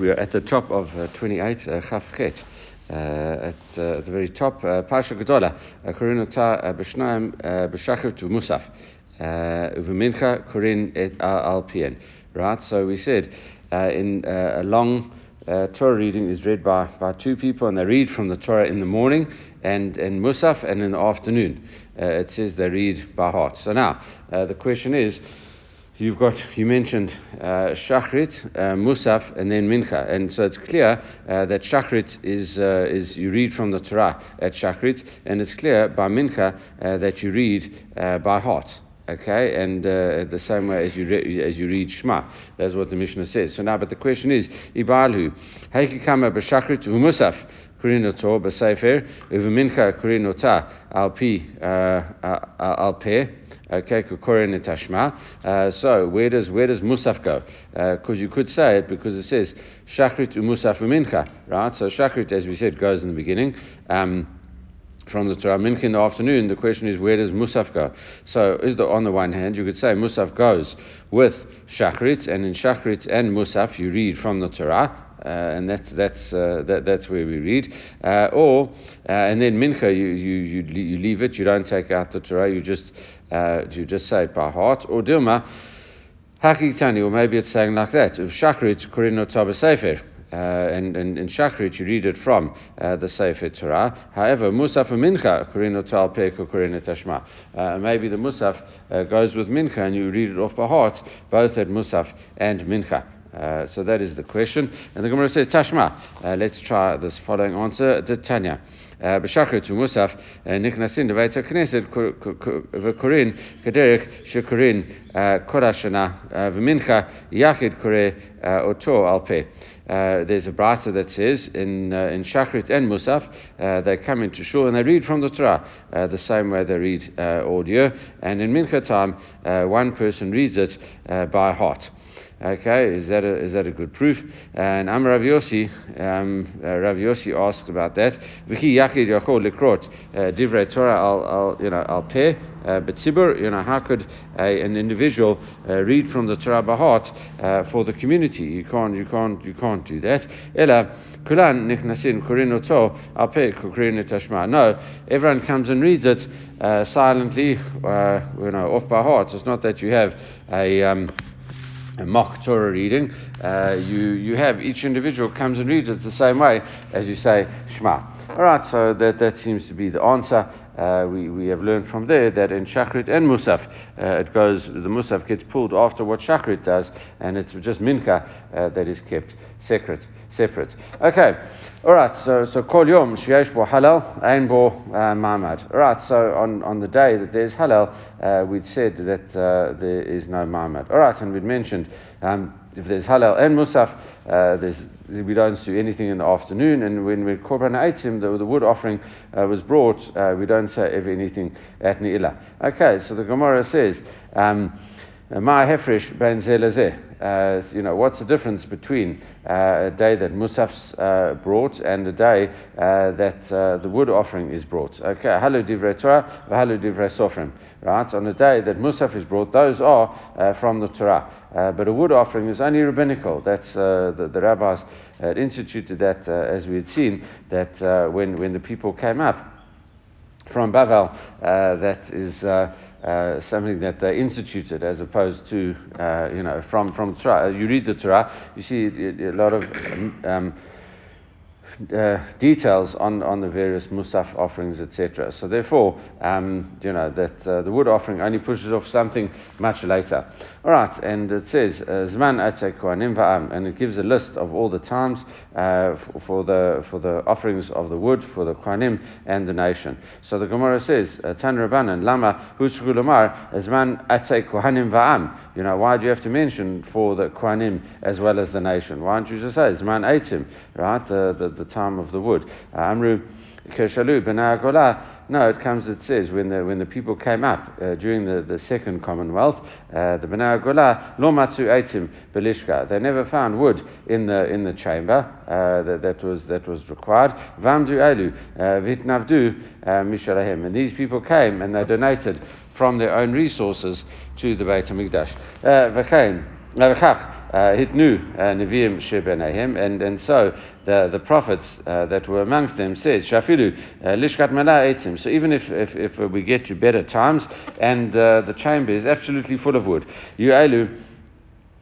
we are at the top of uh, 28, uh, Chafchet. Uh, at, uh, at the very top, uh, Parsha Gedola, קוראים אותה בשניים בשחרית ומוסף, ובמנחה קוראים al pien. Right, so we said uh, in uh, a long uh, Torah reading is read by, by two people, and they read from the Torah in the morning and in Musaf and in the afternoon. it says they read by heart. So now the question is you've got you mentioned uh, shachrit, uh, musaf, and then mincha, and so it's clear uh, that shachrit is uh, is you read from the Torah at shachrit, and it's clear by mincha uh, that you read uh, by heart. Okay, and the same way as you re- as you read Shema, that's what the Mishnah says. So now, but the question is, ibalhu, heikikama b'shachrit umusaf. Kurinoto b'sefer, uvemincha kurinota al pi al pe. Okay. Uh, so where does where does musaf go? Because uh, you could say it because it says shachrit umusaf umincha, right? So shakrit, as we said, goes in the beginning. Um, from the Torah Mincha in the afternoon, the question is where does Musaf go? So, is the, on the one hand, you could say Musaf goes with Shachrit, and in Shachrit and Musaf you read from the Torah, and that's that's uh, that, that's where we read. Uh, or uh, and then mincha, you, you you you leave it. You don't take out the Torah. You just uh, you just say it by heart. Or dilma. Hakitani, or maybe it's saying like that. Of Shachrit, Korino Taba Sefer. Uh, and, and in Shakrit, you read it from uh, the Sefer Torah. However, Musaf and Mincha, Korino Tal Peko Korino Tashma. Uh, maybe the Musaf uh, goes with Mincha and you read it off by heart, both at Musaf and Mincha. Uh, so that is the question. And the Gemara says, Tashma. Uh, let's try this following answer. Tanya. בשחרית ומוסף נכנסים לבית הכנסת וקוראים כדרך שקוראים כל השנה ומנחה יחיד קורא אותו על פה. Uh, there's a brata that says in uh, in Shachrit and Musaf uh, they come into shul and they read from the Torah uh, the same way they read audio, and in Mincha time one person reads it by heart. Okay, is that a, is that a good proof? And I'm Rav Yossi, um, uh, Rav Yossi asked about that. V'chi yakid yachol likrot uh, divrei Torah al, you know al peh uh, betzibur. You know how could a, an individual uh, read from the Torah by heart uh, for the community? You can't you can't you can't do that. Ela kulan nichnasin kurin oto al peh kurin etashma. No, everyone comes and reads it uh, silently, you know, off by heart. It's not that you have a um, mock Torah reading, uh, you, you have each individual comes and reads it the same way as you say Shema. All right, so that, that seems to be the answer. Uh, we, we have learned from there that in Shachrit and Musaf, uh, it goes, the Musaf gets pulled after what Shachrit does, and it's just Mincha uh, that is kept separate. Separate. Okay. All right, so so kol yom sheyesh bo Hallel ein bo uh, ma'amad. All right, so on, on the day that there's Hallel, uh, we'd said that uh, there is no ma'amad. All right, and we'd mentioned um, if there's Hallel and musaf, uh, there's we don't do anything in the afternoon, and when we korban aitim, the, the wood offering uh, was brought, uh, we don't say anything at ni'ila. Okay, so the Gemara says. Um, Ma hefresh ben uh, you know, what's the difference between uh, a day that Musaf's uh, brought and a day uh, that uh, the wood offering is brought? Okay, halu divrei Torah, halu divrei sofrim. Right, on the day that Musaf is brought, those are uh, from the Torah. but a wood offering is only rabbinical. That's the, the rabbis had instituted that, as we had seen, that when, when the people came up from Bavel, that is uh, something that they instituted as opposed to, uh, you know, from, from Torah. You read the Torah, you see a, lot of um, uh, details on, on the various musaf offerings, etc. So therefore, um, you know, that uh, the wood offering only pushes off something much later. All right, and it says, uh, Zman uh, and it gives a list of all the times uh, for, the, for the offerings of the wood, for the Kohanim and the nation. So the Gemara says, uh, Tan Rabbanan, Lama, Hushgulamar, Zman Atzek Kohanim Va'am. You know, why do you have to mention for the Kohanim as well as the nation? Why don't you just say, Zman Eitim, right, the, the, the time of the wood? Amru, B'nai no, it comes, it says, when the, when the people came up uh, during the, the second Commonwealth, uh, the Bnei Gola, lo matzu eitim belishka. They never found wood in the, in the chamber uh, that, that, was, that was required. Vamdu elu, uh, vitnavdu uh, mishalahem. And these people came and they donated from their own resources to the Beit HaMikdash. Uh, hitnu neviim shebenehem, and and so the, the prophets uh, that were amongst them said, Shafilu, lishkat etim. So even if, if, if we get to better times and uh, the chamber is absolutely full of wood, you elu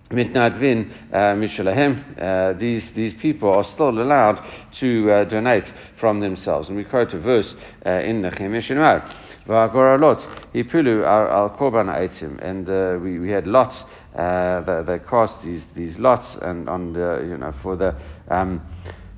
mitnadvin mishalahem, these, these people are still allowed to uh, donate from themselves. And we quote a verse uh, in Nehemiah Shinmar. V'agoralot hipulu al korban aitim, and uh, we, we had lots. Uh, they, they cast these these lots and on the you know for the um,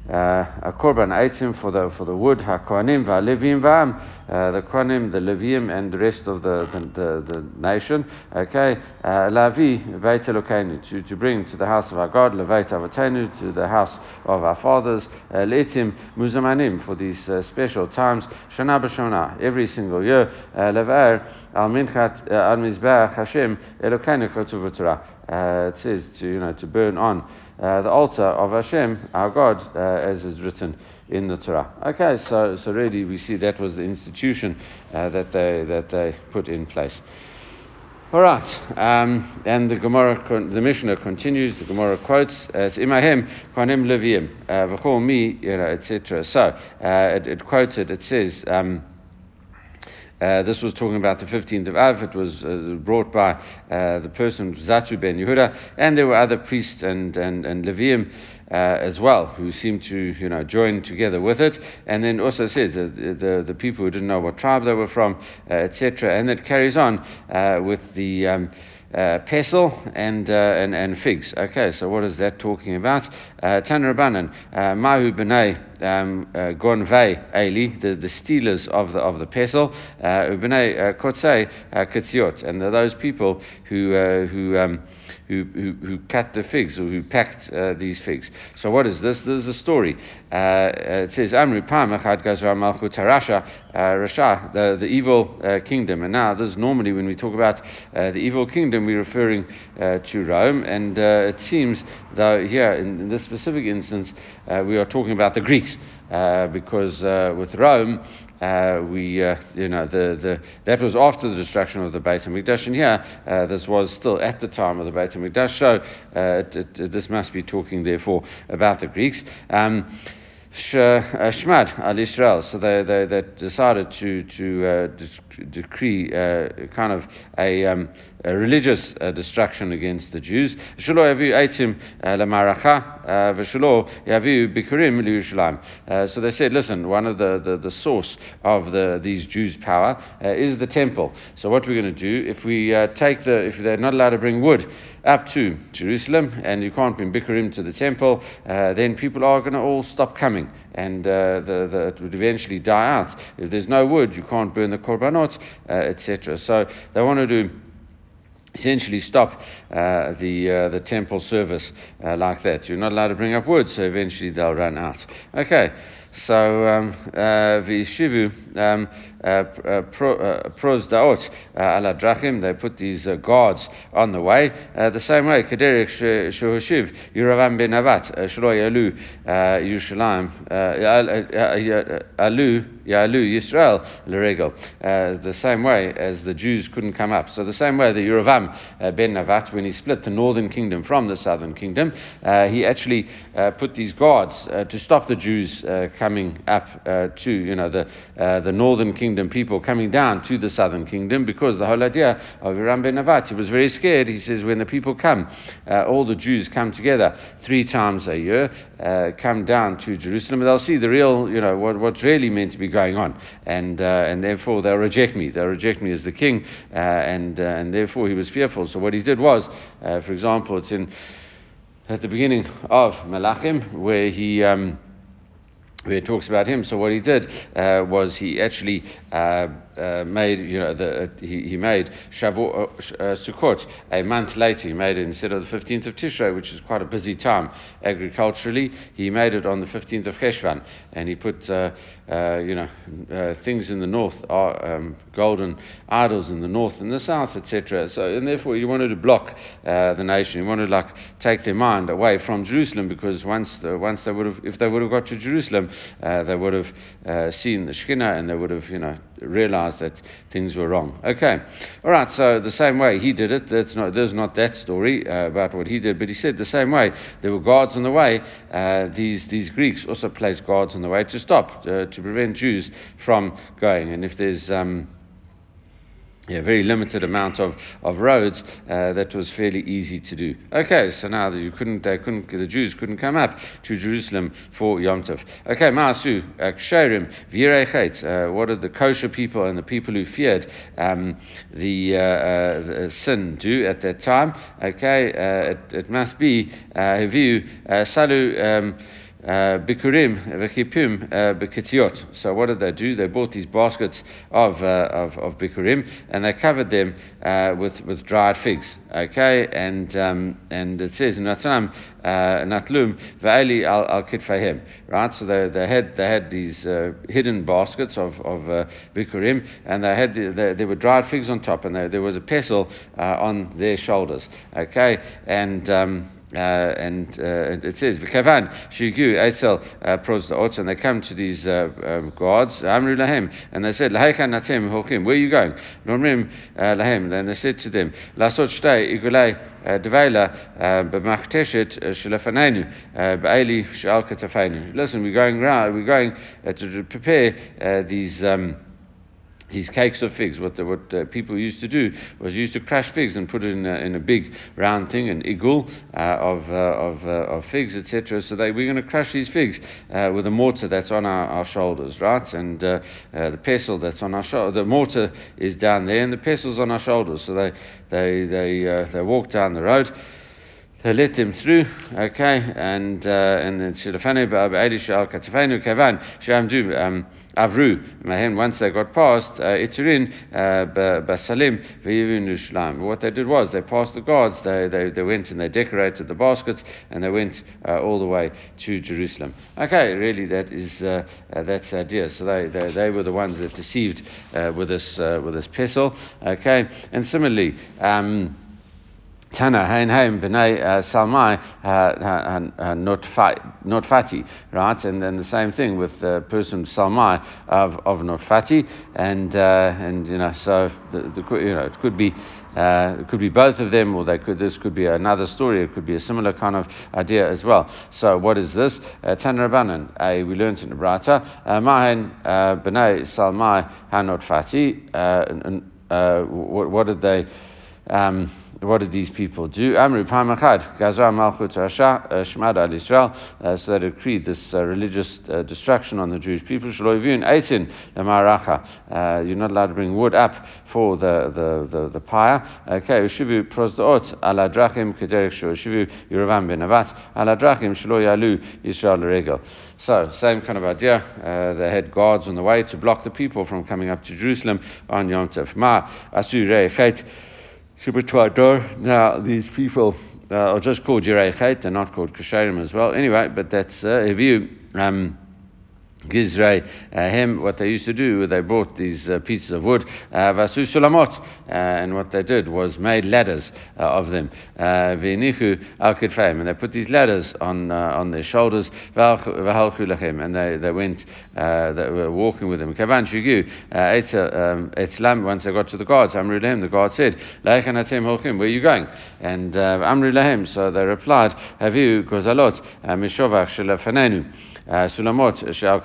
a korban item for the for the wood hakohanim va'levim va'am uh, the kohanim the levim and the rest of the the, the, the nation. Okay uh, lavi veit to to bring to the house of our God leveit avatenu to the house of our fathers uh, letim muzamanim for these uh, special times shana b'shana every single year uh, levar al minchat al mizbeach Hashem Elokeinu kotuv It says to you know to burn on uh, the altar of Hashem, our God, uh, as is written in the Torah. Okay, so, so really we see that was the institution uh, that, they, that they put in place. All right, um, and the Gemara, the Mishnah continues. The Gemara quotes, "It's imahem kohanim leviim v'chol mi," etc. So uh, it, it quotes it. It says. Um, uh, this was talking about the 15th of Av. It was uh, brought by uh, the person Zatu ben Yehuda, and there were other priests and, and, and Levium uh, as well who seemed to you know join together with it. And then also says the, the, the people who didn't know what tribe they were from, uh, etc. And it carries on with the. Um, uh, pestle and, uh, and, and figs. Okay, so what is that talking about? Uh, Tanrabanan, uh, Mahu Gonvei Eli, the, the stealers of the, of the pestle, B'nai Kotzei Ketziot, and those people who, who um, who, who, who cut the figs or who packed uh, these figs. So what is this? This is a story. Uh, uh it says Amri Pam Gazra Malchut uh, Rasha, the, the evil uh, kingdom. And now this normally when we talk about the evil kingdom, we're referring to Rome. And it seems though here in, in this specific instance, we are talking about the Greeks. Because with Rome, uh, we, uh, you know, the, the, that was after the destruction of the Beit HaMikdash, and here uh, this was still at the time of the Beit HaMikdash, so uh, it, it, this must be talking, therefore, about the Greeks. Um, uh, Shmad al Israel. So they, they, they decided to, to uh, decree uh, kind of a, um, a religious uh, destruction against the Jews. Uh, uh, liyushalayim. So they said, listen, one of the, the, the source of the, these Jews' power is the temple. So what we're going to do, if we take the, if they're not allowed to bring wood up to Jerusalem and you can't bring bikurim to the temple, then people are going to all stop coming and uh, the, the, it would eventually die out. If there's no wood, you can't burn the korbanot, uh, etc. So they want to essentially stop uh, the uh, the temple service uh, like that. You're not allowed to bring up wood, so eventually they'll run out. Okay, so um, uh, vishivu um, uh, pros daot ala drachim. They put these guards on the way. the same way, kederik shehushiv Yeravam ben Navat shlo yalu alu yalu Yisrael l'regel. The same way as the Jews couldn't come up. So the same way the Yeravam ben Navat, when he split the northern kingdom from the southern kingdom, he actually put these guards to stop the Jews coming up uh, to, you know, the, uh, the northern kingdom people coming down to the southern kingdom because the whole idea of Iram ben Navat, he was very scared. He says, when the people come, uh, all the Jews come together three times a year, uh, come down to Jerusalem, and they'll see the real, you know, what, what's really meant to be going on. And, uh, and therefore they'll reject me. They'll reject me as the king. Uh, and, and therefore he was fearful. So what he did was, for example, it's in at the beginning of Malachim, where he um, where it talks about him. So what he did uh, was he actually uh, uh, made, you know, the, uh, he, he made Shavuot, uh, uh, Sukkot a month later. He made it instead of the 15th of Tishrei, which is quite a busy time agriculturally. He made it on the 15th of Cheshvan, and he put, you know, things in the north, um, golden idols in the north and the south, etc. So, and therefore, he wanted to block the nation. He wanted to like take their mind away from Jerusalem because once, the, once they would have, if they would have got to Jerusalem, Uh, they would have uh, seen the Shekhinah and they would have, you know, realized that things were wrong. Okay, all right. So the same way he did it. That's not there's not that story uh, about what he did, but he said the same way there were guards on the way. These these Greeks also placed guards on the way to stop to prevent Jews from going. And if there's um, yeah, very limited amount of, of roads uh, that was fairly easy to do. Okay, so now you couldn't, couldn't, the Jews couldn't come up to Jerusalem for Yom Tov. Okay, Maasu, Ksherim, Virechet, uh, what did the kosher people and the people who feared um, the, uh, uh, the, sin do at that time? Okay, uh, it, it, must be, Havu, Salu, um, uh, bikurim v'chipim uh. So what did they do? They bought these baskets of, uh, of, of bikurim and they covered them uh, with, with dried figs. Okay, and um, and it says in Natram Natlum v'ali al al kitfahim. Right, so they, they had they had these uh, hidden baskets of of bikurim and they had they, there were dried figs on top and they, there was a pestle on their shoulders. Okay, and um, uh, and uh, it says, "V'kavan shigu etzel uh, prosdaot," and they come to these uh, um, gods, Amru lahem, and they said, "Lahaykan natem hokim, where are you going?" Nomrim uh, lahem, then they said to them, "Lasot shtei igulei devela b'machteshet shelafanenu b'eli shal katafenu." Listen, we're going around, we're going to prepare these. Um, these cakes of figs, what, the, what uh, people used to do was used to crush figs and put it in a, in a big round thing, an igul uh, of, uh, of, uh, of figs, etc. So they, we're going to crush these figs uh, with a mortar that's on our, our shoulders, right? And uh, the pestle that's on our shoulder, the mortar is down there, and the pestle's on our shoulders. So they, they, they, they walk down the road they let them through, okay, and uh, and then Shilafanu Ba'Elisha al Katafanu Kavan Shamdu Avru Mahen once they got past uh, Iturin uh, Basalim V'Yivin. What they did was they passed the guards, they, they, they went and they decorated the baskets and they went uh, all the way to Jerusalem. Okay, really that is uh, uh, that's the idea. So they, they, they were the ones that deceived uh, with this with this pestle. Okay, and similarly. Um, Tana Hain Hain B'nai uh, Salmai not not fatty, right? And then the same thing with the person Salmai of of not fatty, and uh, and you know so the, the you know it could be. Uh, it could be both of them, or they could. This could be another story. It could be a similar kind of idea as well. So, what is this? Uh, Tanrabanan. Uh, we learned in the Brata. Mahen b'nai salmai hanot fati. What did they? Um, what did these people do? Amru Pamachad, Gazar Malchut uh, Shmad al Israel, uh, so they decreed this uh, religious destruction on the Jewish people. Eisin Maracha, you're not allowed to bring wood up for the, the, the, the pyre. Okay, Ushivu Ushivu Avat, Israel. So, same kind of idea. Uh, they had guards on the way to block the people from coming up to Jerusalem on Yom Tov. Ma Asu Chet. Now, these people uh, are just called Yerei they're not called Kasherim as well. Anyway, but that's uh, a view. Um, Gizrei uh, him, what they used to do, they brought these uh, pieces of wood, uh, vasu sulamot, uh, and what they did was made ladders uh, of them. V'inichu al and they put these ladders on on their shoulders. V'halchu and they they went, they were walking with them. Kavan shugu etzlam. Um, once they got to the guards, Amru the guard said, Leichan atem where are you going? And Amru so they replied, Have you gozalot mishovach shelafanenu? Uh, Sulamot Shal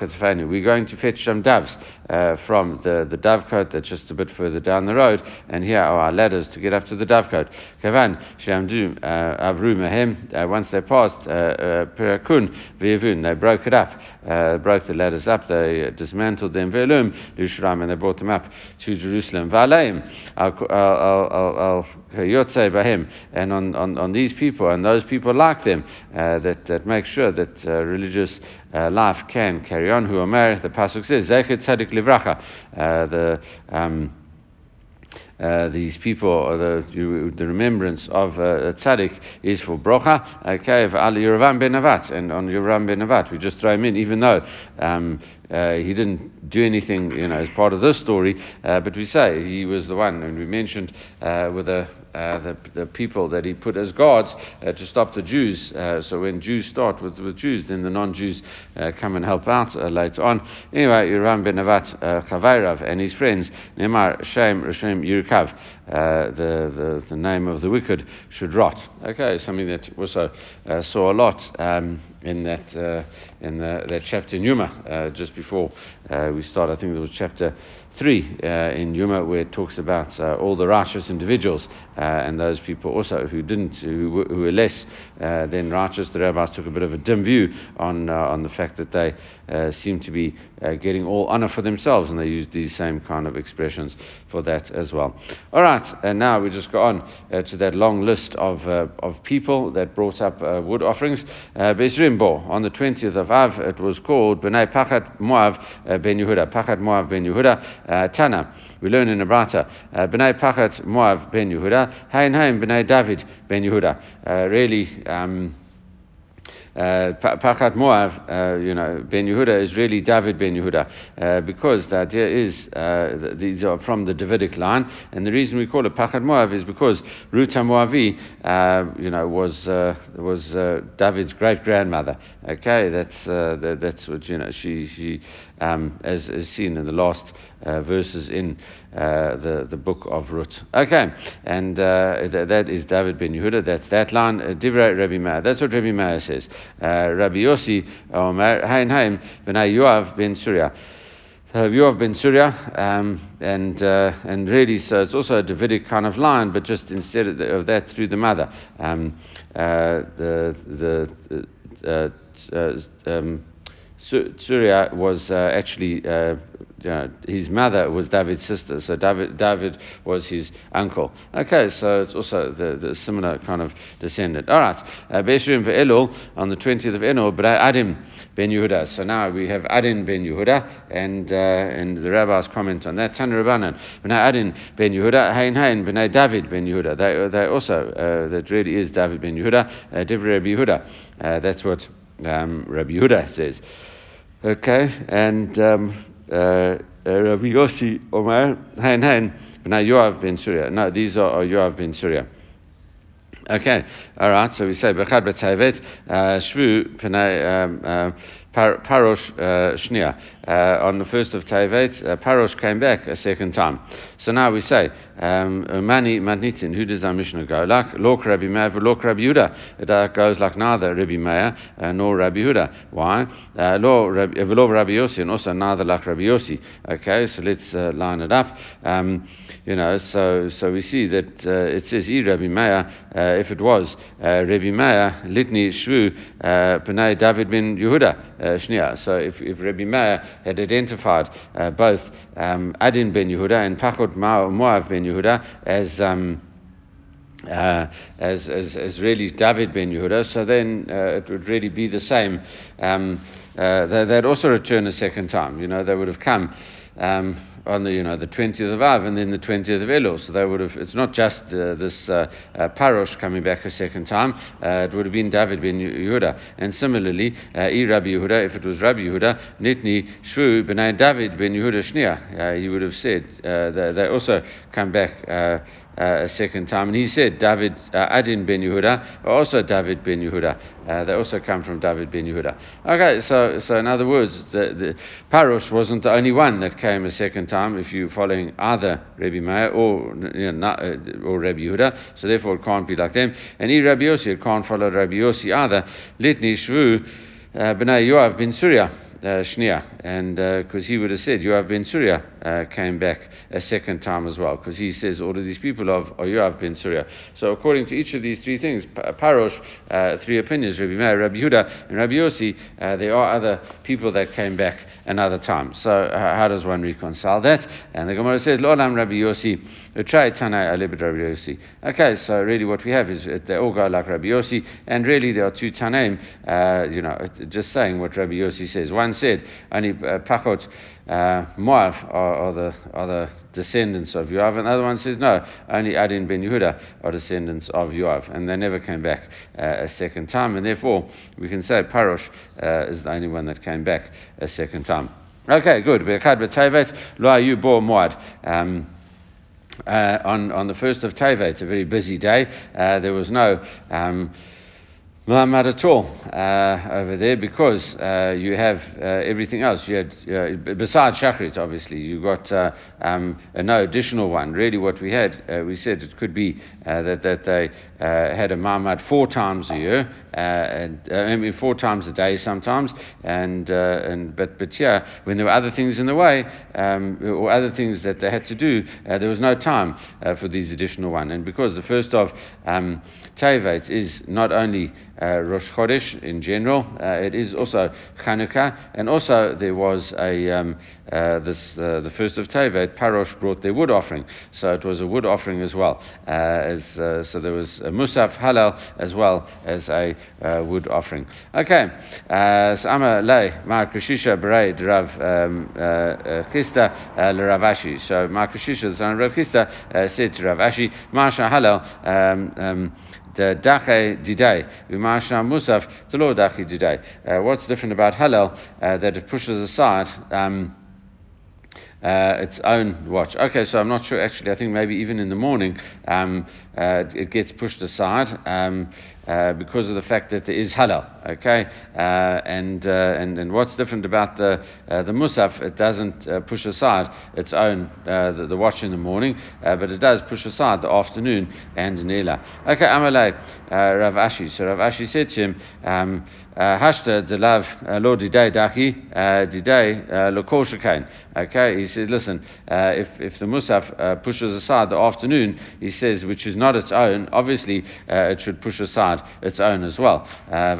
We're going to fetch some doves uh, from the, the dovecote that's just a bit further down the road, and here are our ladders to get up to the dovecote. Kavan Shamdu uh, Avru Mahem, once they passed Pirakun Vivun, they broke it up, broke the ladders up, they dismantled them, Velum Lushram, and they brought them up to Jerusalem. Valaim Al Yotzei Bahim, and on, on, on these people and those people like them that, that make sure that religious uh, life can carry on. Who Omer, the pasuk says, Zechet Tzadik Livracha. Uh, the um, uh, these people, the, the remembrance of uh, tzaddik is for brocha. Okay, Yeravam ben Navat, and on Yeravam ben Navat, we just throw him in, even though um, uh, he didn't do anything, you know, as part of this story. Uh, but we say he was the one, and we mentioned uh, with a uh, the, the people that he put as guards uh, to stop the Jews. Uh, so when Jews start with, with Jews, then the non-Jews uh, come and help out uh, later on. Anyway, Yeram ben Nevat Chavairav and his friends, Nemar Shem Rashem Yirkav, the, the, name of the wicked should rot. Okay, something that also saw a lot um, in that uh, in the, that chapter in Yuma uh, just before uh, we start. I think it was chapter three uh, in Yuma where it talks about uh, all the righteous individuals uh, and those people also who didn't who, who were less than righteous. The rabbis took a bit of a dim view on on the fact that they seem to be getting all honor for themselves, and they used these same kind of expressions for that as well. All right, and now we just go on to that long list of of people that brought up wood offerings. Uh, on the 20th of Av, it was called Bnei Pachat Moav ben Yehuda. Pachat Moav ben Yehuda. Uh, Tana. We learn in the Brata, uh, Bnei Pachat Moav ben Yehuda, Hain Hain Bnei David ben Yehuda. Uh, really, um, uh, Pachat Moav, uh, you know, Ben Yehuda is really David Ben Yehuda uh, because the idea is uh, these are from the Davidic line, and the reason we call it Pachat Moav is because Ruth Moavi, uh, you know, was was David's great grandmother. Okay, that's that, that's what you know. She she um, as, as seen in the last verses in the the book of Ruth. Okay, and th- that is David Ben Yehuda. That's that line. Divrei Rabbi Meir. That's what Rabbi Meir says. Rabbi Yossi Omer Hain Haim B'nai Yoav ben Surya. Uh, Yoav ben Surya, um, and uh, and really, so it's also a Davidic kind of line, but just instead of, the, of that through the mother. Um, uh, the the uh, uh, um, Surya was uh, actually uh, his mother was David's sister, so David, David was his uncle. Okay, so it's also the, the similar kind of descendant. All right, uh, Beshurim Elul on the 20th of Elul, but Adin ben Yehuda. So now we have Adin ben Yehuda, and uh, and the rabbis comment on that. Tan Rabbanan, B'nai Adin ben Yehuda, Hain Hain, B'nai David ben Yehuda. They, they also, uh, that really is David ben Yehuda, uh, Divrei Yehuda. Uh, that's what um, Rabbi Yehuda says. Okay, and um, uh, Rabbi Yossi Omer, Hain Hain, now Yoav ben Surya. No, these are, are Yoav ben Surya. Okay, all right. So we say bechad b'tayvet uh, shvu p'nei um, uh, Parosh uh, Shnia. Uh, on the first of Tevet, uh, Parosh came back a second time. So now we say, um, Mani Matnitin, who does our Mishnah go? Like Lok Rabbi Meir, Lok Rabbi Yehuda. It goes like neither Rabbi Meir uh, nor Rabbi Yehuda. Why? Uh, Lo Rabbi, Yossi, and also neither like Rabbi Yossi. Okay, so let's uh, line it up. Um, you know, so so we see that uh, it says, E Rabbi Meir, uh, if it was uh, Rabbi Meir, Litni Shvu, Penei David bin Yehuda. Shnia. So if, if Rabbi Meir had identified uh, both um, Adin ben Yehuda and Pachot Moav ben Yehuda as um, uh, as, as, as really David ben Yehuda, so then uh, it would really be the same. Um, uh, they, would also return a second time. You know, they would have come. Um, on the you know the 20th of Av and then the 20th of Elul. So they would have. It's not just uh, this uh, uh, Parosh coming back a second time. Uh, it would have been David ben Yehuda. And similarly, uh, I Rabbi Yehuda, if it was Rabbi Yehuda, Nitni Shvu b'nai David ben Yehuda Shnia. Uh, he would have said they, they, also come back uh, a second time. And he said, David, uh, Adin ben Yehuda, also David ben Yehuda. Uh, they also come from David ben Yehuda. Okay, so, so in other words, the, the Parosh wasn't the only one that came a second time if you're following either Rabbi Meir or, you know, uh, or Rabbi Yehuda, so therefore it can't be like them. And he Rabbi Yossi, it can't follow Rabbi Yossi either. Litni Shvu, uh, B'nai Yoav bin Surya uh, Shnia, and because uh, he would have said Yoav ben Surya uh, came back a second time as well, because he says all of these people of Yoav ben Surya. So according to each of these three things, Parosh, uh, three opinions, Rabbi Meir, Rabbi Yehuda, and Rabbi Yossi, uh, there are other people that came back another time. So uh, how does one reconcile that? And the Gemara says, Lo'olam Rabbi Yossi, try Tanai Alibid Rabbi Yossi. Okay, so really what we have is they all go like Rabbi Yossi, and really there are two Tanaim, you know, just saying what Rabbi Yossi says. One said only uh, Pachot uh, Moav are, are, the, are the descendants of Yoav. Another one says no, only Adin ben Yehuda are descendants of Yoav, and they never came back uh, a second time, and therefore we can say Parosh uh, is the only one that came back a second time. Okay, good. Be'akad b'tevet lo ayu bo moad. Um, uh, on, on the first of Teva. It's a very busy day. Uh, there was no um, Ma'amad at all uh, over there because uh, you have uh, everything else. You had, uh, besides Shachrit, obviously, you got uh, um, no additional one. Really, what we had, uh, we said it could be that, that they had a Ma'amad four times a year, and, I mean, four times a day sometimes. And, and, but, but yeah, when there were other things in the way um, or other things that they had to do, there was no time for these additional one. And because the first of um, is not only uh, Rosh Chodesh in general, uh, it is also Chanukah, and also there was a um, uh, this uh, the first of Tevet. Parosh brought their wood offering, so it was a wood offering as well. Uh, as uh, so there was a Musaf Hallel as well as a wood offering. Okay, so Ama Lei Mar Krishisha Berei Rav Chista Chisda Ravashi. So Mar Krishisha, the son of Rav Chisda, said to Rav Ashi, Marsha Hallel. Um, um, the dache didei, umashna musaf, the law dache didei. Uh, what's different about Hallel uh, that it pushes aside? Um, uh, its own watch. Okay, so I'm not sure actually. I think maybe even in the morning um, uh, it gets pushed aside. Um, uh, because of the fact that there is Hallel. Okay, uh, and, uh, and and what's different about the uh, the musaf? It doesn't uh, push aside its own the, the, watch in the morning, but it does push aside the afternoon and nila. Okay, Amalei Rav Ashi. So Rav Ashi said to him. Um, Hashta de lav lo dachi didei lokol shekain. Okay, he said, listen, if if the musaf pushes aside the afternoon, he says, which is not its own, obviously it should push aside its own as well. Uh,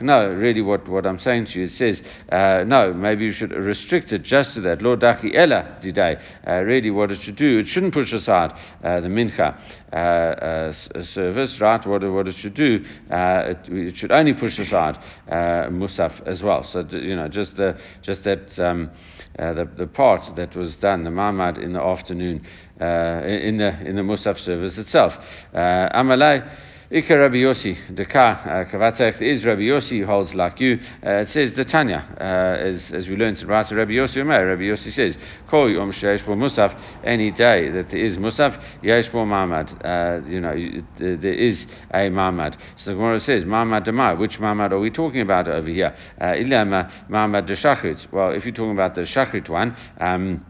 no, really, what, what I'm saying to you, it says, uh, no, maybe you should restrict it just to that. Lord Daki. Uh, really, what it should do, it shouldn't push aside the mincha. Uh, uh, service, right? What, what it should do, uh, it, it, should only push aside musaf as well. So you know, just the just that um, the the part that was done, the mamad in the afternoon, in the in the musaf service itself. Amalai. Ikar Rabbi Yossi, Deka uh, Kavatech is Rabbi Yossi holds like you. Uh, it says the Tanya, uh, as, as we learned in Rabbi Yossi Omer. Rabbi Yossi says, Call Yom for Musaf any day that there is Musaf, Yesh for Mamad. Uh, you know, there is a Mamad. So the Gemara says, Mamad Demai. Which Mamad are we talking about over here? Ilama Mamad de Shachrit. Well, if you're talking about the Shachrit one, um,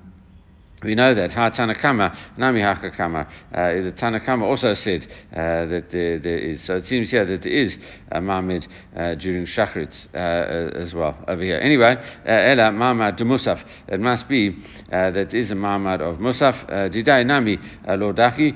we know that Ha Tanakama, Nami Hakakama. Uh, the Tanakama also said uh, that there, there is. So it seems here that there is a Mahmid uh, during Shachrit uh, as well over here. Anyway, uh, Ela Mahmad de Musaf. It must be uh, that is a Mahmad of Musaf. Didai Nami Lordaki.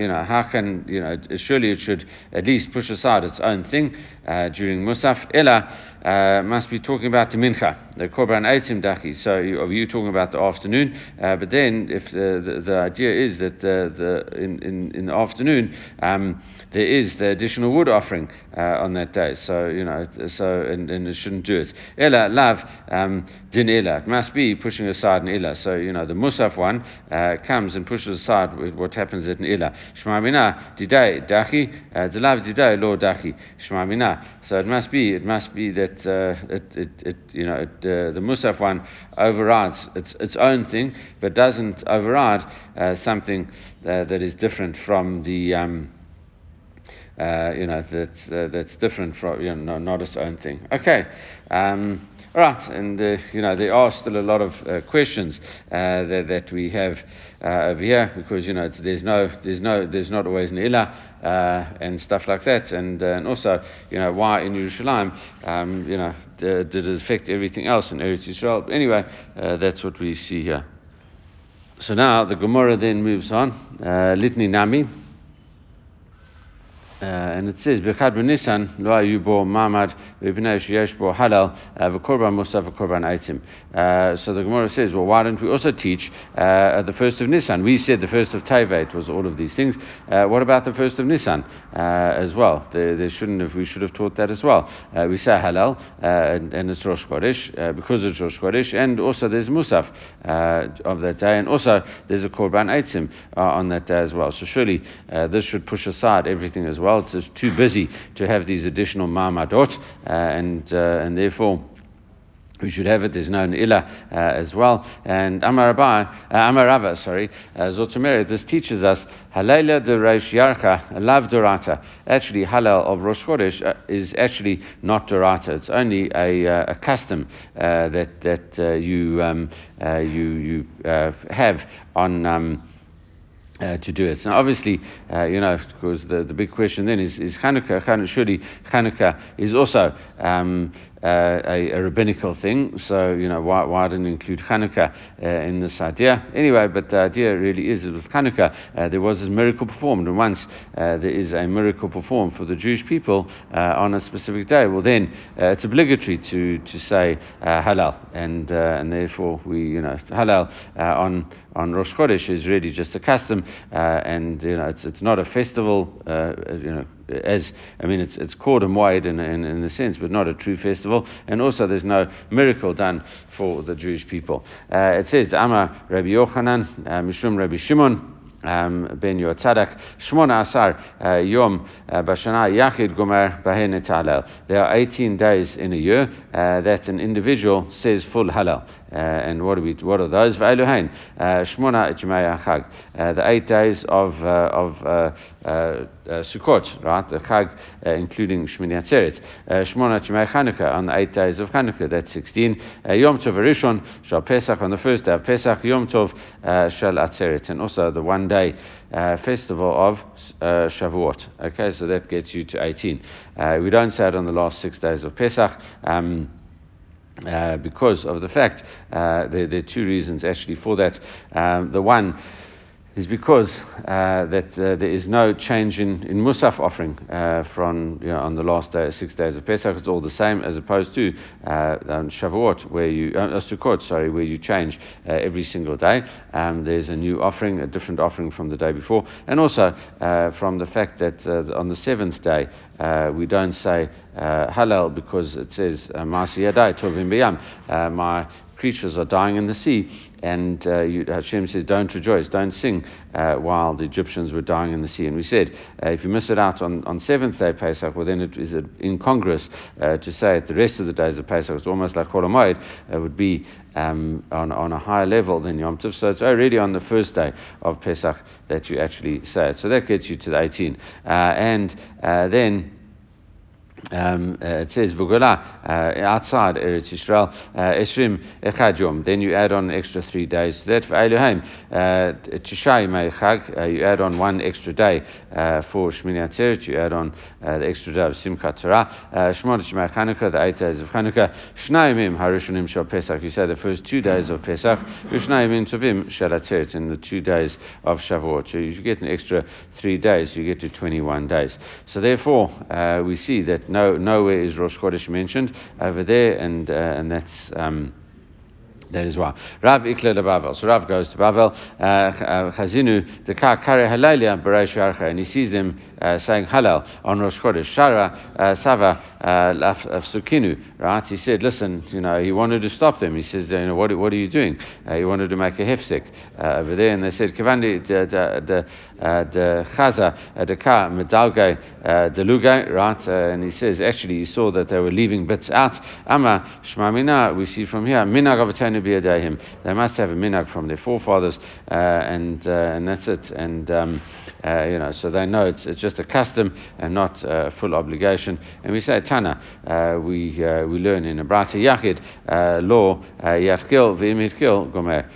You know, how can, you know, surely it should at least push aside its own thing during Musaf. Ela uh, must be talking about the mincha, the korban eitzim daki. So you, you talking about the afternoon? Uh, but then, if the, the, the, idea is that the, the in, in, in the afternoon um, there is the additional wood offering uh, on that day, so you know, so and, and it shouldn't do it. Ella lav um, din ella. It must be pushing aside an ella. So you know, the musaf one uh, comes and pushes aside what happens at an ella. Shema mina didai dachi, uh, the lav didai lo dachi. Shema mina. So it must be, it must be that uh, it, it, it, you know, it, uh, the Musaf one overrides its, its own thing, but doesn't override uh, something uh, that is different from the. Um, uh, you know that's uh, that's different from you know not its own thing. Okay, um, all right, and uh, you know there are still a lot of uh, questions uh, that, that we have uh, over here because you know there's no there's no there's not always an ilah and stuff like that, and and also you know why in Yerushalayim um, you know did it affect everything else in Eretz Yisrael? Anyway, that's what we see here. So now the Gemara then moves on. Litni Nami. Uh, and it says, "Bechad b'Nisan lo ayu bo mamad v'bnei sheyesh bo Hallel uh, v'korban musaf v'korban aitim." Uh, so the Gemara says, "Well, why don't we also teach uh, the first of Nisan? We said the first of Tevet was all of these things. Uh, what about the first of Nisan uh, as well? There, shouldn't have. We should have taught that as well. we say Hallel and, and, it's Rosh Chodesh because it's Rosh Chodesh, and also there's musaf of that day, and also there's a korban aitim on that day as well. So surely this should push aside everything as well." It's too busy to have these additional marmadot, uh, and uh, and therefore. we should have it. There's no illa uh, as well. And Amar Rabba, uh, Amar Rava, sorry, uh, this teaches us Halayla de Yarcha, Lav Dorata. Actually, Hallel of Rosh Chodesh uh, is actually not Dorata. It's only a, uh, a custom uh, that that you um, you you have on. Um, uh, to do it. Now, obviously, uh, you know, because the, the big question then is, is Hanukkah, surely Hanukkah is also um, uh, a, a, rabbinical thing, so, you know, why, why didn't include Hanukkah uh, in this idea? Anyway, but the idea really is that with Hanukkah, uh, there was this miracle performed, and once uh, there is a miracle performed for the Jewish people on a specific day, well, then it's obligatory to, to say Hallel, and, and therefore we, you know, Hallel on, on Rosh Chodesh is really just a custom, and, you know, it's, it's not a festival, you know, as I mean, it's it's called a moed in, in, in a sense, but not a true festival. And also, there's no miracle done for the Jewish people. Uh, it says, "Amar Rabbi Yochanan, uh, Mishum Rabbi Shimon." Um, ben Yotzadak, Shmona Asar uh, Yom uh, Bashana Yachid Gomer Bahen There are 18 days in a year uh, that an individual says full Hallel. Uh, and what are, we, what are those? V'eluhain, uh, Shmona Jumei Chag, uh, the eight days of, of Sukkot, right? The Chag, including Shmini Atzeret. Shmona Jumei Chanukah, on the eight days of Chanukah, that's 16. Yom Tov Rishon, Shal Pesach, on the first day of Pesach, Yom Tov Shal Atzeret, and also the one day uh, festival of uh, Shavuot. Okay, so that gets you to 18. Uh, we don't say it on the last six days of Pesach. Um, uh, because of the fact uh, there, there, are two reasons actually for that. Um, the one is because uh, that uh, there is no change in, in Musaf offering uh, from you know, on the last day, six days of Pesach. It's all the same as opposed to uh, on Shavuot, where you uh, Sukkot, sorry, where you change uh, every single day. Um, there's a new offering, a different offering from the day before, and also from the fact that on the seventh day we don't say Hallel because it says Masi Yadai Tovim Biyam. My creatures are dying in the sea. And uh, you, Hashem says, Don't rejoice, don't sing uh, while the Egyptians were dying in the sea. And we said, uh, if you miss it out on, on seventh day Pesach, well, then it is incongruous uh, to say it the rest of the days of Pesach. It's almost like Chol Hamoed uh, would be um, on, on a higher level than Yom Tov. So it's already on the first day of Pesach that you actually say it. So that gets you to the 18. Uh, and then um, uh, it says Vugula uh, outside Eretz Yisrael Esrim uh, Echad Yom. Then you add on extra three days to that. For Elohim uh, Tishay Meichag, uh, you add on one extra day for Shmini Atzeret. You add on the extra day of Simchat Torah. Shmona Shemay Chanukah, the eight days of Chanukah. Shnayimim Harushanim Shal Pesach. You say the first two days of Pesach. Ushnayimim Tovim Shal Atzeret, and the two days of Shavuot. So you get an extra three days. You get to 21 days. So therefore, we see that no, nowhere is Rosh Chodesh mentioned over there, and, uh, and that's. Um, that is why. Rav Ikle de Bavel. So Rav goes to Bavel. Uh, uh, Chazinu the kar kare halalia bereish yarcha, and he sees them uh, saying Hallel on Rosh Chodesh. Shara uh, Sava Sukinu. Right? He said, listen, you know, he wanted to stop them. He says, you know, what, what are you doing? he wanted to make a hefsek over there, and they said, Kavandi de chaza de ka medalge deluge. Right? and he says, actually, he saw that they were leaving bits out. Ama shmamina. We see from here they must have a minhag from their forefathers, uh, and uh, and that's it. And um, uh, you know, so they know it's, it's just a custom and not a full obligation. And we say Tana, uh, we uh, we learn in a Brata Yachid law Yachkil v'imitkil gomer.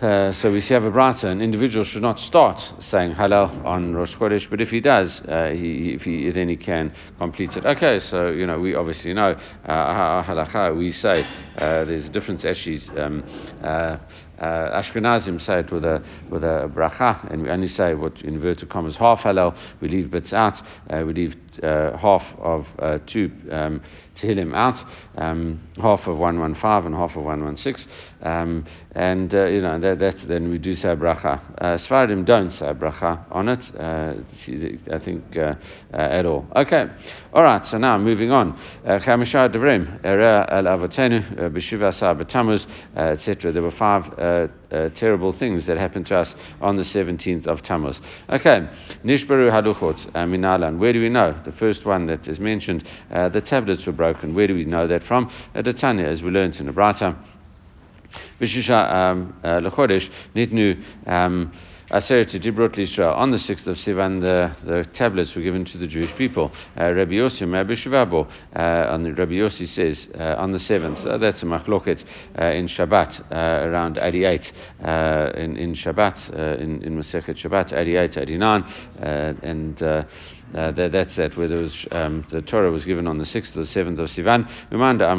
Uh, so we see have a brata, an individual should not start saying Hallel on Rosh Chodesh, but if he does, uh, he, if he, then he can complete it. Okay, so you know we obviously know uh, halacha. We say uh, there's a difference actually. Um, uh, uh, Ashkenazim say it with a with a bracha, and we only say what in inverted commas half Hallel. We leave bits out. Uh, we leave half of uh, two um, Tehillim out, um, half of 115 and half of 116. Um, and, uh, you know, that, that's, then we do say bracha. Uh, Sfaradim don't say bracha on it, uh, I think, uh, uh, at all. Okay, all right, so now moving on. Chamishah Devrim, Era El Avotenu, B'Shiva Sar B'Tamuz, etc. There were five uh, uh, terrible things that happened to us on the 17th of Tammuz. Okay, Nishbaru Haluchot Minalan. Where do we know? The first one that is mentioned, the tablets were broken. Where do we know that from? At as we learned in the Brata. Vishisha um, Lechodesh, Nitnu. Aseret Dibrot Lishra. On the 6th of Sivan, the, the tablets were given to the Jewish people. Uh, Rabbi Yossi, Rabbi Shivabo, uh, the, Rabbi Yossi says uh, on the 7th, uh, that's a machloket uh, in Shabbat, uh, around 88, uh, in, in Shabbat, in, in Masechet Shabbat, 88, 89, and uh, that, that's that, where was, um, the Torah was given on the 6th or the 7th of Sivan. Umanda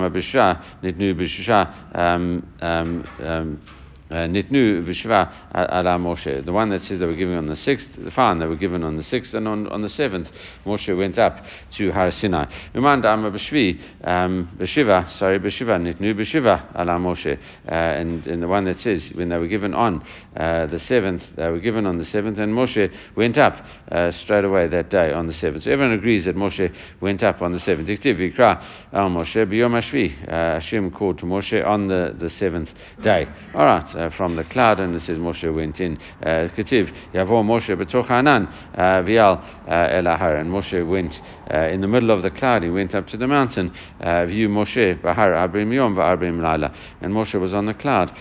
um, um, um uh, Nitnu Vishva ala Moshe. The one that says they were given on the sixth, the fan they were given on the sixth, and on, on the seventh, Moshe went up to Har Sinai. Uman Dama Bishvi, um, Beshiva, sorry, Beshiva, Nitnu Beshiva ala Moshe. Uh, and, the one that says when they were given on uh, the seventh, they were given on the seventh, and Moshe went up uh, straight away that day on the seventh. So everyone agrees that Moshe went up on the seventh. Vikra al Moshe biyom uh, Hashem called to Moshe on the, the seventh day. All right uh, from the cloud, and it says Moshe went in. Uh, Ketiv, Yavo Moshe betoch Hanan, uh, vial uh, elahar, and Moshe went in the middle of the cloud. He went up to the mountain. View Moshe bahar abrim yom va'arbim lala, and Moshe was on the cloud.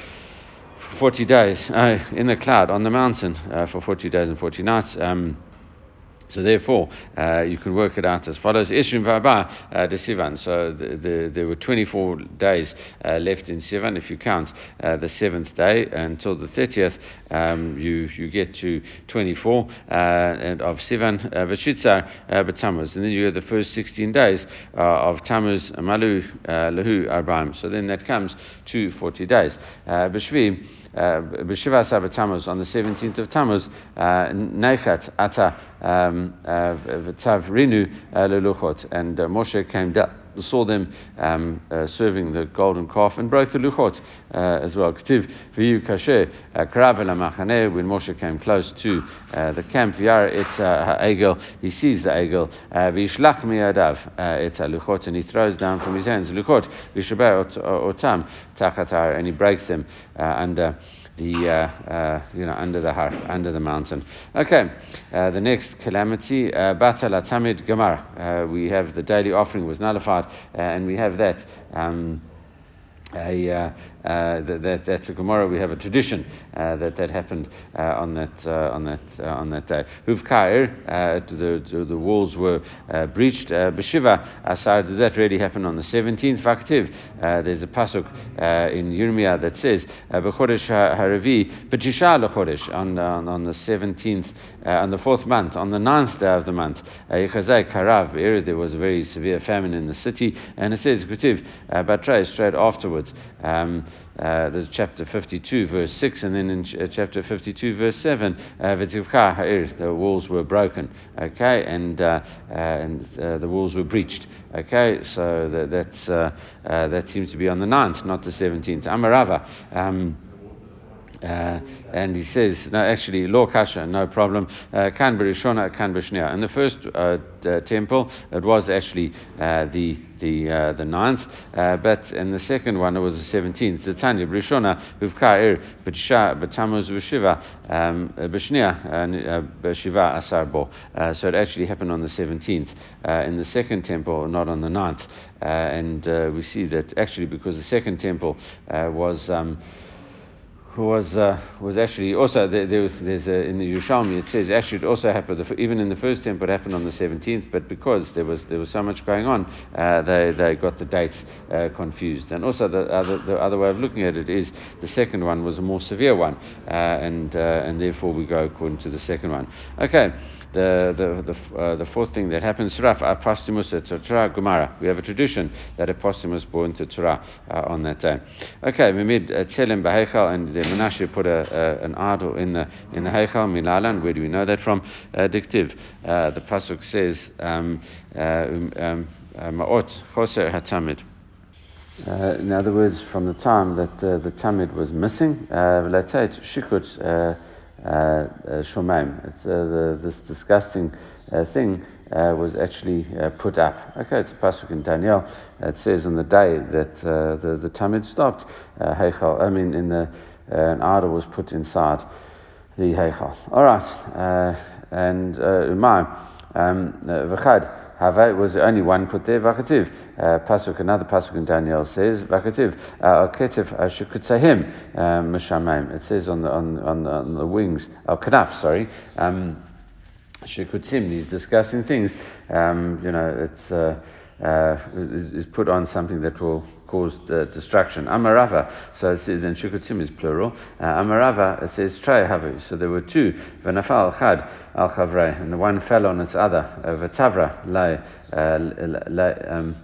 40 days in the cloud on the mountain for 40 days and 40 nights. Um, so therefore, uh, you can work it out as follows: Ishrim Vaba uh, Sivan. So the, the, there were 24 days uh, left in Sivan. If you count uh, the seventh day until the 30th, um, you you get to 24 uh, and of Sivan uh, Vashitzar uh, and then you have the first 16 days of Tammuz Malu Lahu Arbaim. So then that comes to 40 days. B'Shvi. Uh, B'Shiva Sabbat Tammuz on the 17th of Tammuz, uh, Neichat Ata um, uh, V'Tav Rinu Leluchot, and Moshe came down saw them um, uh, serving the golden calf and broke the luchot uh, as well. Ketiv v'yu kasher karav machane when Moshe came close to uh, the camp v'yar et ha'egel he sees the egel v'yishlach miyadav et luchot and he throws down from his hands luchot v'shaber otam tachatar and he breaks them under the uh, uh, you know under the har, under the mountain. Okay, uh, the next calamity, uh, Batal Tamid Gamar. we have the daily offering was nullified, and we have that. Um, a, uh, uh, that, that's a Gemara. We have a tradition uh, that that happened uh, on that uh, on that uh, on that day. Huvkair, the, the walls were breached. Beshiva Asar. Did that really happen on the seventeenth? Faktiv. There's a pasuk in Yirmiyah that says Bechodesh Haravi B'Tisha Lechodesh on on the seventeenth on the fourth month on the ninth day of the month. Yechazai Karav. There was a very severe famine in the city, and it says Kutiv Batre straight afterwards. Um, uh, there's chapter 52, verse 6, and then in ch- uh, chapter 52, verse 7, uh, the walls were broken, okay, and, uh, uh and the walls were breached, okay, so that, that's, that seems to be on the 9th, not the 17th. Amarava. Um, uh, and he says, no, actually, law kasha, no problem. Kan berishona, kan. In the first uh, uh, temple, it was actually uh, the the uh, the ninth, but in the second one it was the seventeenth. The Tanya Brishona Huvkair B'Tisha B'Tamuz V'Shiva um, B'Shnia B'Shiva Asar Bo. So it actually happened on the seventeenth in the second temple, not on the ninth. and we see that actually because the second temple was. Um, was uh, was actually also there, there was there's a, in the Yerushalmi it says actually it also happened even in the first temple it happened on the 17th but because there was there was so much going on uh, they they got the dates uh, confused and also the other the other way of looking at it is the second one was a more severe one uh, and uh, and therefore we go according to the second one okay the the the, uh, the fourth thing that happens, Raf Apostimus Gemara. We have a tradition that Apostimus born to Torah uh, on that day. Okay, we made Tzelem Bahechal, and the Menashe put a, an idol in the in the Heichal Milalan. Where do we know that from? Uh, Dictive. Uh, the pasuk says, um, uh, um, um uh, Ma'ot Choser Hatamid. Uh, in other words, from the time that uh, the Tamid was missing, uh, Shikut uh, uh, shomaim. Uh, this disgusting thing was actually put up. Okay, it's a pasuk in Daniel. It says on the day that the the Tamid stopped, Heichal. I mean, in the an idol was put inside the Heichal. All right, uh, and Umay, um, V'chad. Hava was the only one put there. Vakativ. Uh, pasuk, another pasuk in Daniel says Vakativ. Al ketiv him mishamayim. It says on the on on the, on the wings. Al kanaf. Sorry. Um, Shekutzim, these disgusting things, um, you know, it's uh, uh, is put on something that will cause uh, destruction. Amarava, so it says, and Shukutim is plural. Uh, Amarava, it says Trey So there were two. Vanafal Chad al Chavre, and the one fell on its other. Uh, Vatavra lay. Uh, um,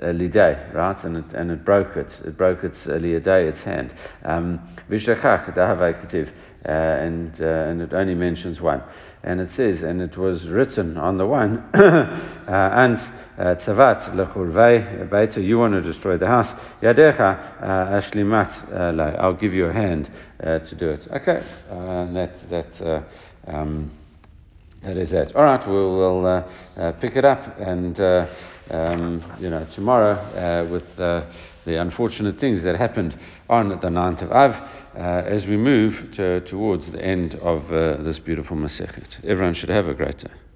liday, right? And it, and it broke it. It broke its uh, liday, its hand. Um, Vishachach, dahavai uh, and, and it only mentions one. And it says, and it was written on the one, uh, and tzavat lechurvei beita, you want to destroy the house, yadecha ashlimat lay, I'll give you a hand to do it. Okay, that, that, um, that is it. All right, we'll, we'll uh, uh, pick it up and, uh, um, you know, tomorrow with the unfortunate things that happened on the 9th of Av uh, as we move to, towards the end of uh, this beautiful Masechet. Everyone should have a great day.